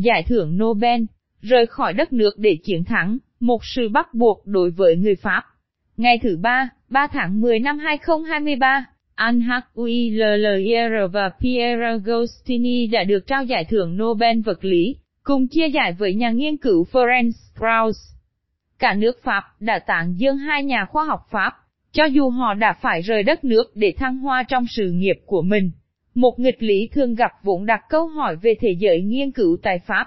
giải thưởng Nobel, rời khỏi đất nước để chiến thắng, một sự bắt buộc đối với người Pháp. Ngày thứ ba, 3 tháng 10 năm 2023, Anhak Uiller và Pierre Agostini đã được trao giải thưởng Nobel vật lý, cùng chia giải với nhà nghiên cứu Ferenc Krauss. Cả nước Pháp đã tặng dương hai nhà khoa học Pháp, cho dù họ đã phải rời đất nước để thăng hoa trong sự nghiệp của mình. Một nghịch lý thường gặp vốn đặt câu hỏi về thế giới nghiên cứu tại Pháp.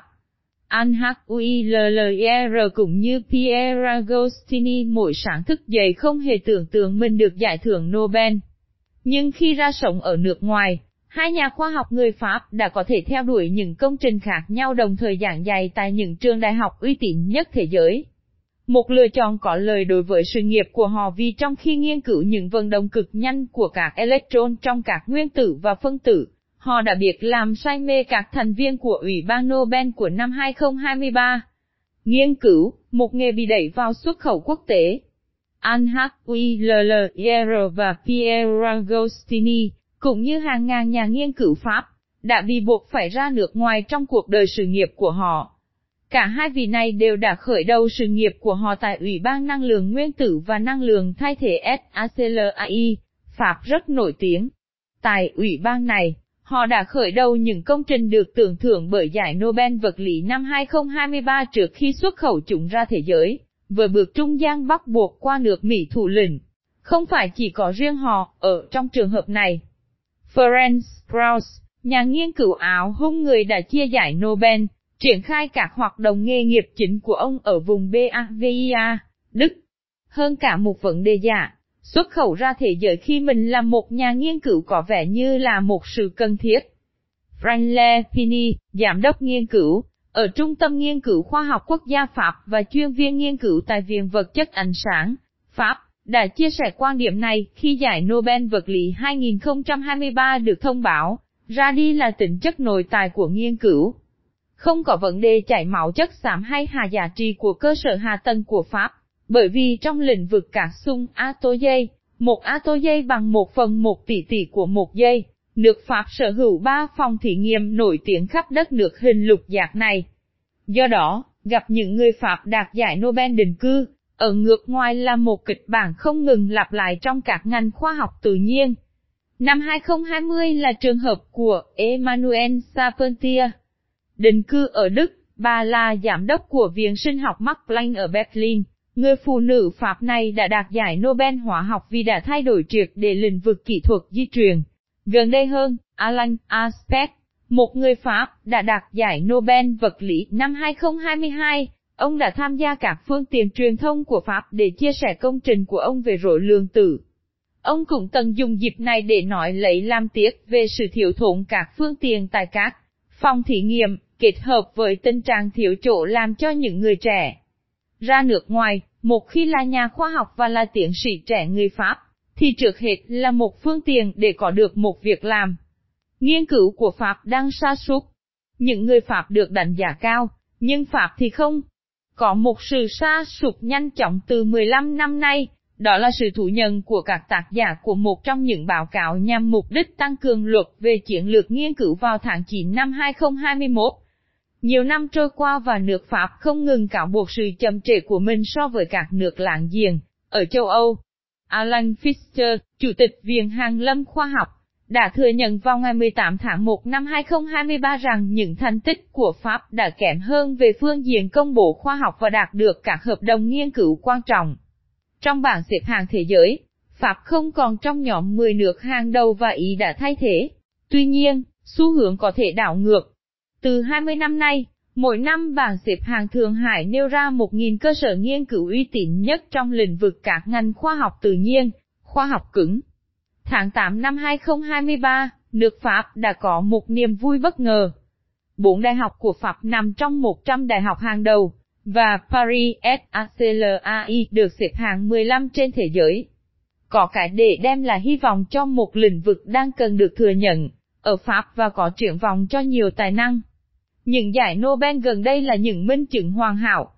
Anhuiller cũng như Pierre Agostini mỗi sáng thức dậy không hề tưởng tượng mình được giải thưởng Nobel. Nhưng khi ra sống ở nước ngoài, hai nhà khoa học người Pháp đã có thể theo đuổi những công trình khác nhau đồng thời giảng dạy tại những trường đại học uy tín nhất thế giới. Một lựa chọn có lời đối với sự nghiệp của họ vì trong khi nghiên cứu những vận động cực nhanh của các electron trong các nguyên tử và phân tử, họ đã biết làm say mê các thành viên của Ủy ban Nobel của năm 2023. Nghiên cứu, một nghề bị đẩy vào xuất khẩu quốc tế. Anhak Uiller và Pierre Agostini, cũng như hàng ngàn nhà nghiên cứu Pháp, đã bị buộc phải ra nước ngoài trong cuộc đời sự nghiệp của họ. Cả hai vị này đều đã khởi đầu sự nghiệp của họ tại Ủy ban Năng lượng Nguyên tử và Năng lượng Thay thế SACLAI, Pháp rất nổi tiếng. Tại Ủy ban này, họ đã khởi đầu những công trình được tưởng thưởng bởi giải Nobel vật lý năm 2023 trước khi xuất khẩu chúng ra thế giới, vừa bước trung gian bắt buộc qua nước Mỹ thủ lĩnh. Không phải chỉ có riêng họ, ở trong trường hợp này. Ferenc Krauss, nhà nghiên cứu áo hung người đã chia giải Nobel, triển khai các hoạt động nghề nghiệp chính của ông ở vùng Bavia, Đức. Hơn cả một vấn đề giả, xuất khẩu ra thế giới khi mình là một nhà nghiên cứu có vẻ như là một sự cần thiết. Franle Pini, giám đốc nghiên cứu, ở Trung tâm Nghiên cứu Khoa học Quốc gia Pháp và chuyên viên nghiên cứu tại Viện Vật chất Ánh sáng, Pháp, đã chia sẻ quan điểm này khi giải Nobel vật lý 2023 được thông báo, ra đi là tính chất nội tài của nghiên cứu. Không có vấn đề chảy máu chất xám hay hà giá trị của cơ sở hạ tầng của Pháp, bởi vì trong lĩnh vực cả sung ato dây, một ato dây bằng một phần một tỷ tỷ của một dây, nước Pháp sở hữu ba phòng thí nghiệm nổi tiếng khắp đất nước hình lục giác này. Do đó, gặp những người Pháp đạt giải Nobel định cư, ở ngược ngoài là một kịch bản không ngừng lặp lại trong các ngành khoa học tự nhiên. Năm 2020 là trường hợp của Emmanuel Charpentier. Định cư ở Đức, bà là giám đốc của Viện Sinh học Max Planck ở Berlin. Người phụ nữ Pháp này đã đạt giải Nobel hóa học vì đã thay đổi triệt để lĩnh vực kỹ thuật di truyền. Gần đây hơn, Alan Aspect, một người Pháp, đã đạt giải Nobel vật lý năm 2022. Ông đã tham gia các phương tiện truyền thông của Pháp để chia sẻ công trình của ông về rối lượng tử. Ông cũng tận dùng dịp này để nói lấy làm tiếc về sự thiếu thốn các phương tiện tại các phòng thí nghiệm, kết hợp với tình trạng thiếu chỗ làm cho những người trẻ. Ra nước ngoài, một khi là nhà khoa học và là tiến sĩ trẻ người Pháp, thì trước hết là một phương tiện để có được một việc làm. Nghiên cứu của Pháp đang sa sút. Những người Pháp được đánh giá cao, nhưng Pháp thì không. Có một sự sa sụp nhanh chóng từ 15 năm nay, đó là sự thủ nhận của các tác giả của một trong những báo cáo nhằm mục đích tăng cường luật về chiến lược nghiên cứu vào tháng 9 năm 2021. Nhiều năm trôi qua và nước Pháp không ngừng cáo buộc sự chậm trễ của mình so với các nước láng giềng, ở châu Âu. Alan Fischer, Chủ tịch Viện Hàng lâm Khoa học, đã thừa nhận vào ngày 18 tháng 1 năm 2023 rằng những thành tích của Pháp đã kém hơn về phương diện công bố khoa học và đạt được các hợp đồng nghiên cứu quan trọng. Trong bảng xếp hạng thế giới, Pháp không còn trong nhóm 10 nước hàng đầu và Ý đã thay thế. Tuy nhiên, xu hướng có thể đảo ngược. Từ 20 năm nay, mỗi năm bảng xếp hạng Thượng Hải nêu ra 1.000 cơ sở nghiên cứu uy tín nhất trong lĩnh vực các ngành khoa học tự nhiên, khoa học cứng. Tháng 8 năm 2023, nước Pháp đã có một niềm vui bất ngờ. Bốn đại học của Pháp nằm trong 100 đại học hàng đầu, và Paris SACLAI được xếp hạng 15 trên thế giới. Có cái để đem là hy vọng cho một lĩnh vực đang cần được thừa nhận, ở Pháp và có triển vọng cho nhiều tài năng. Những giải Nobel gần đây là những minh chứng hoàn hảo,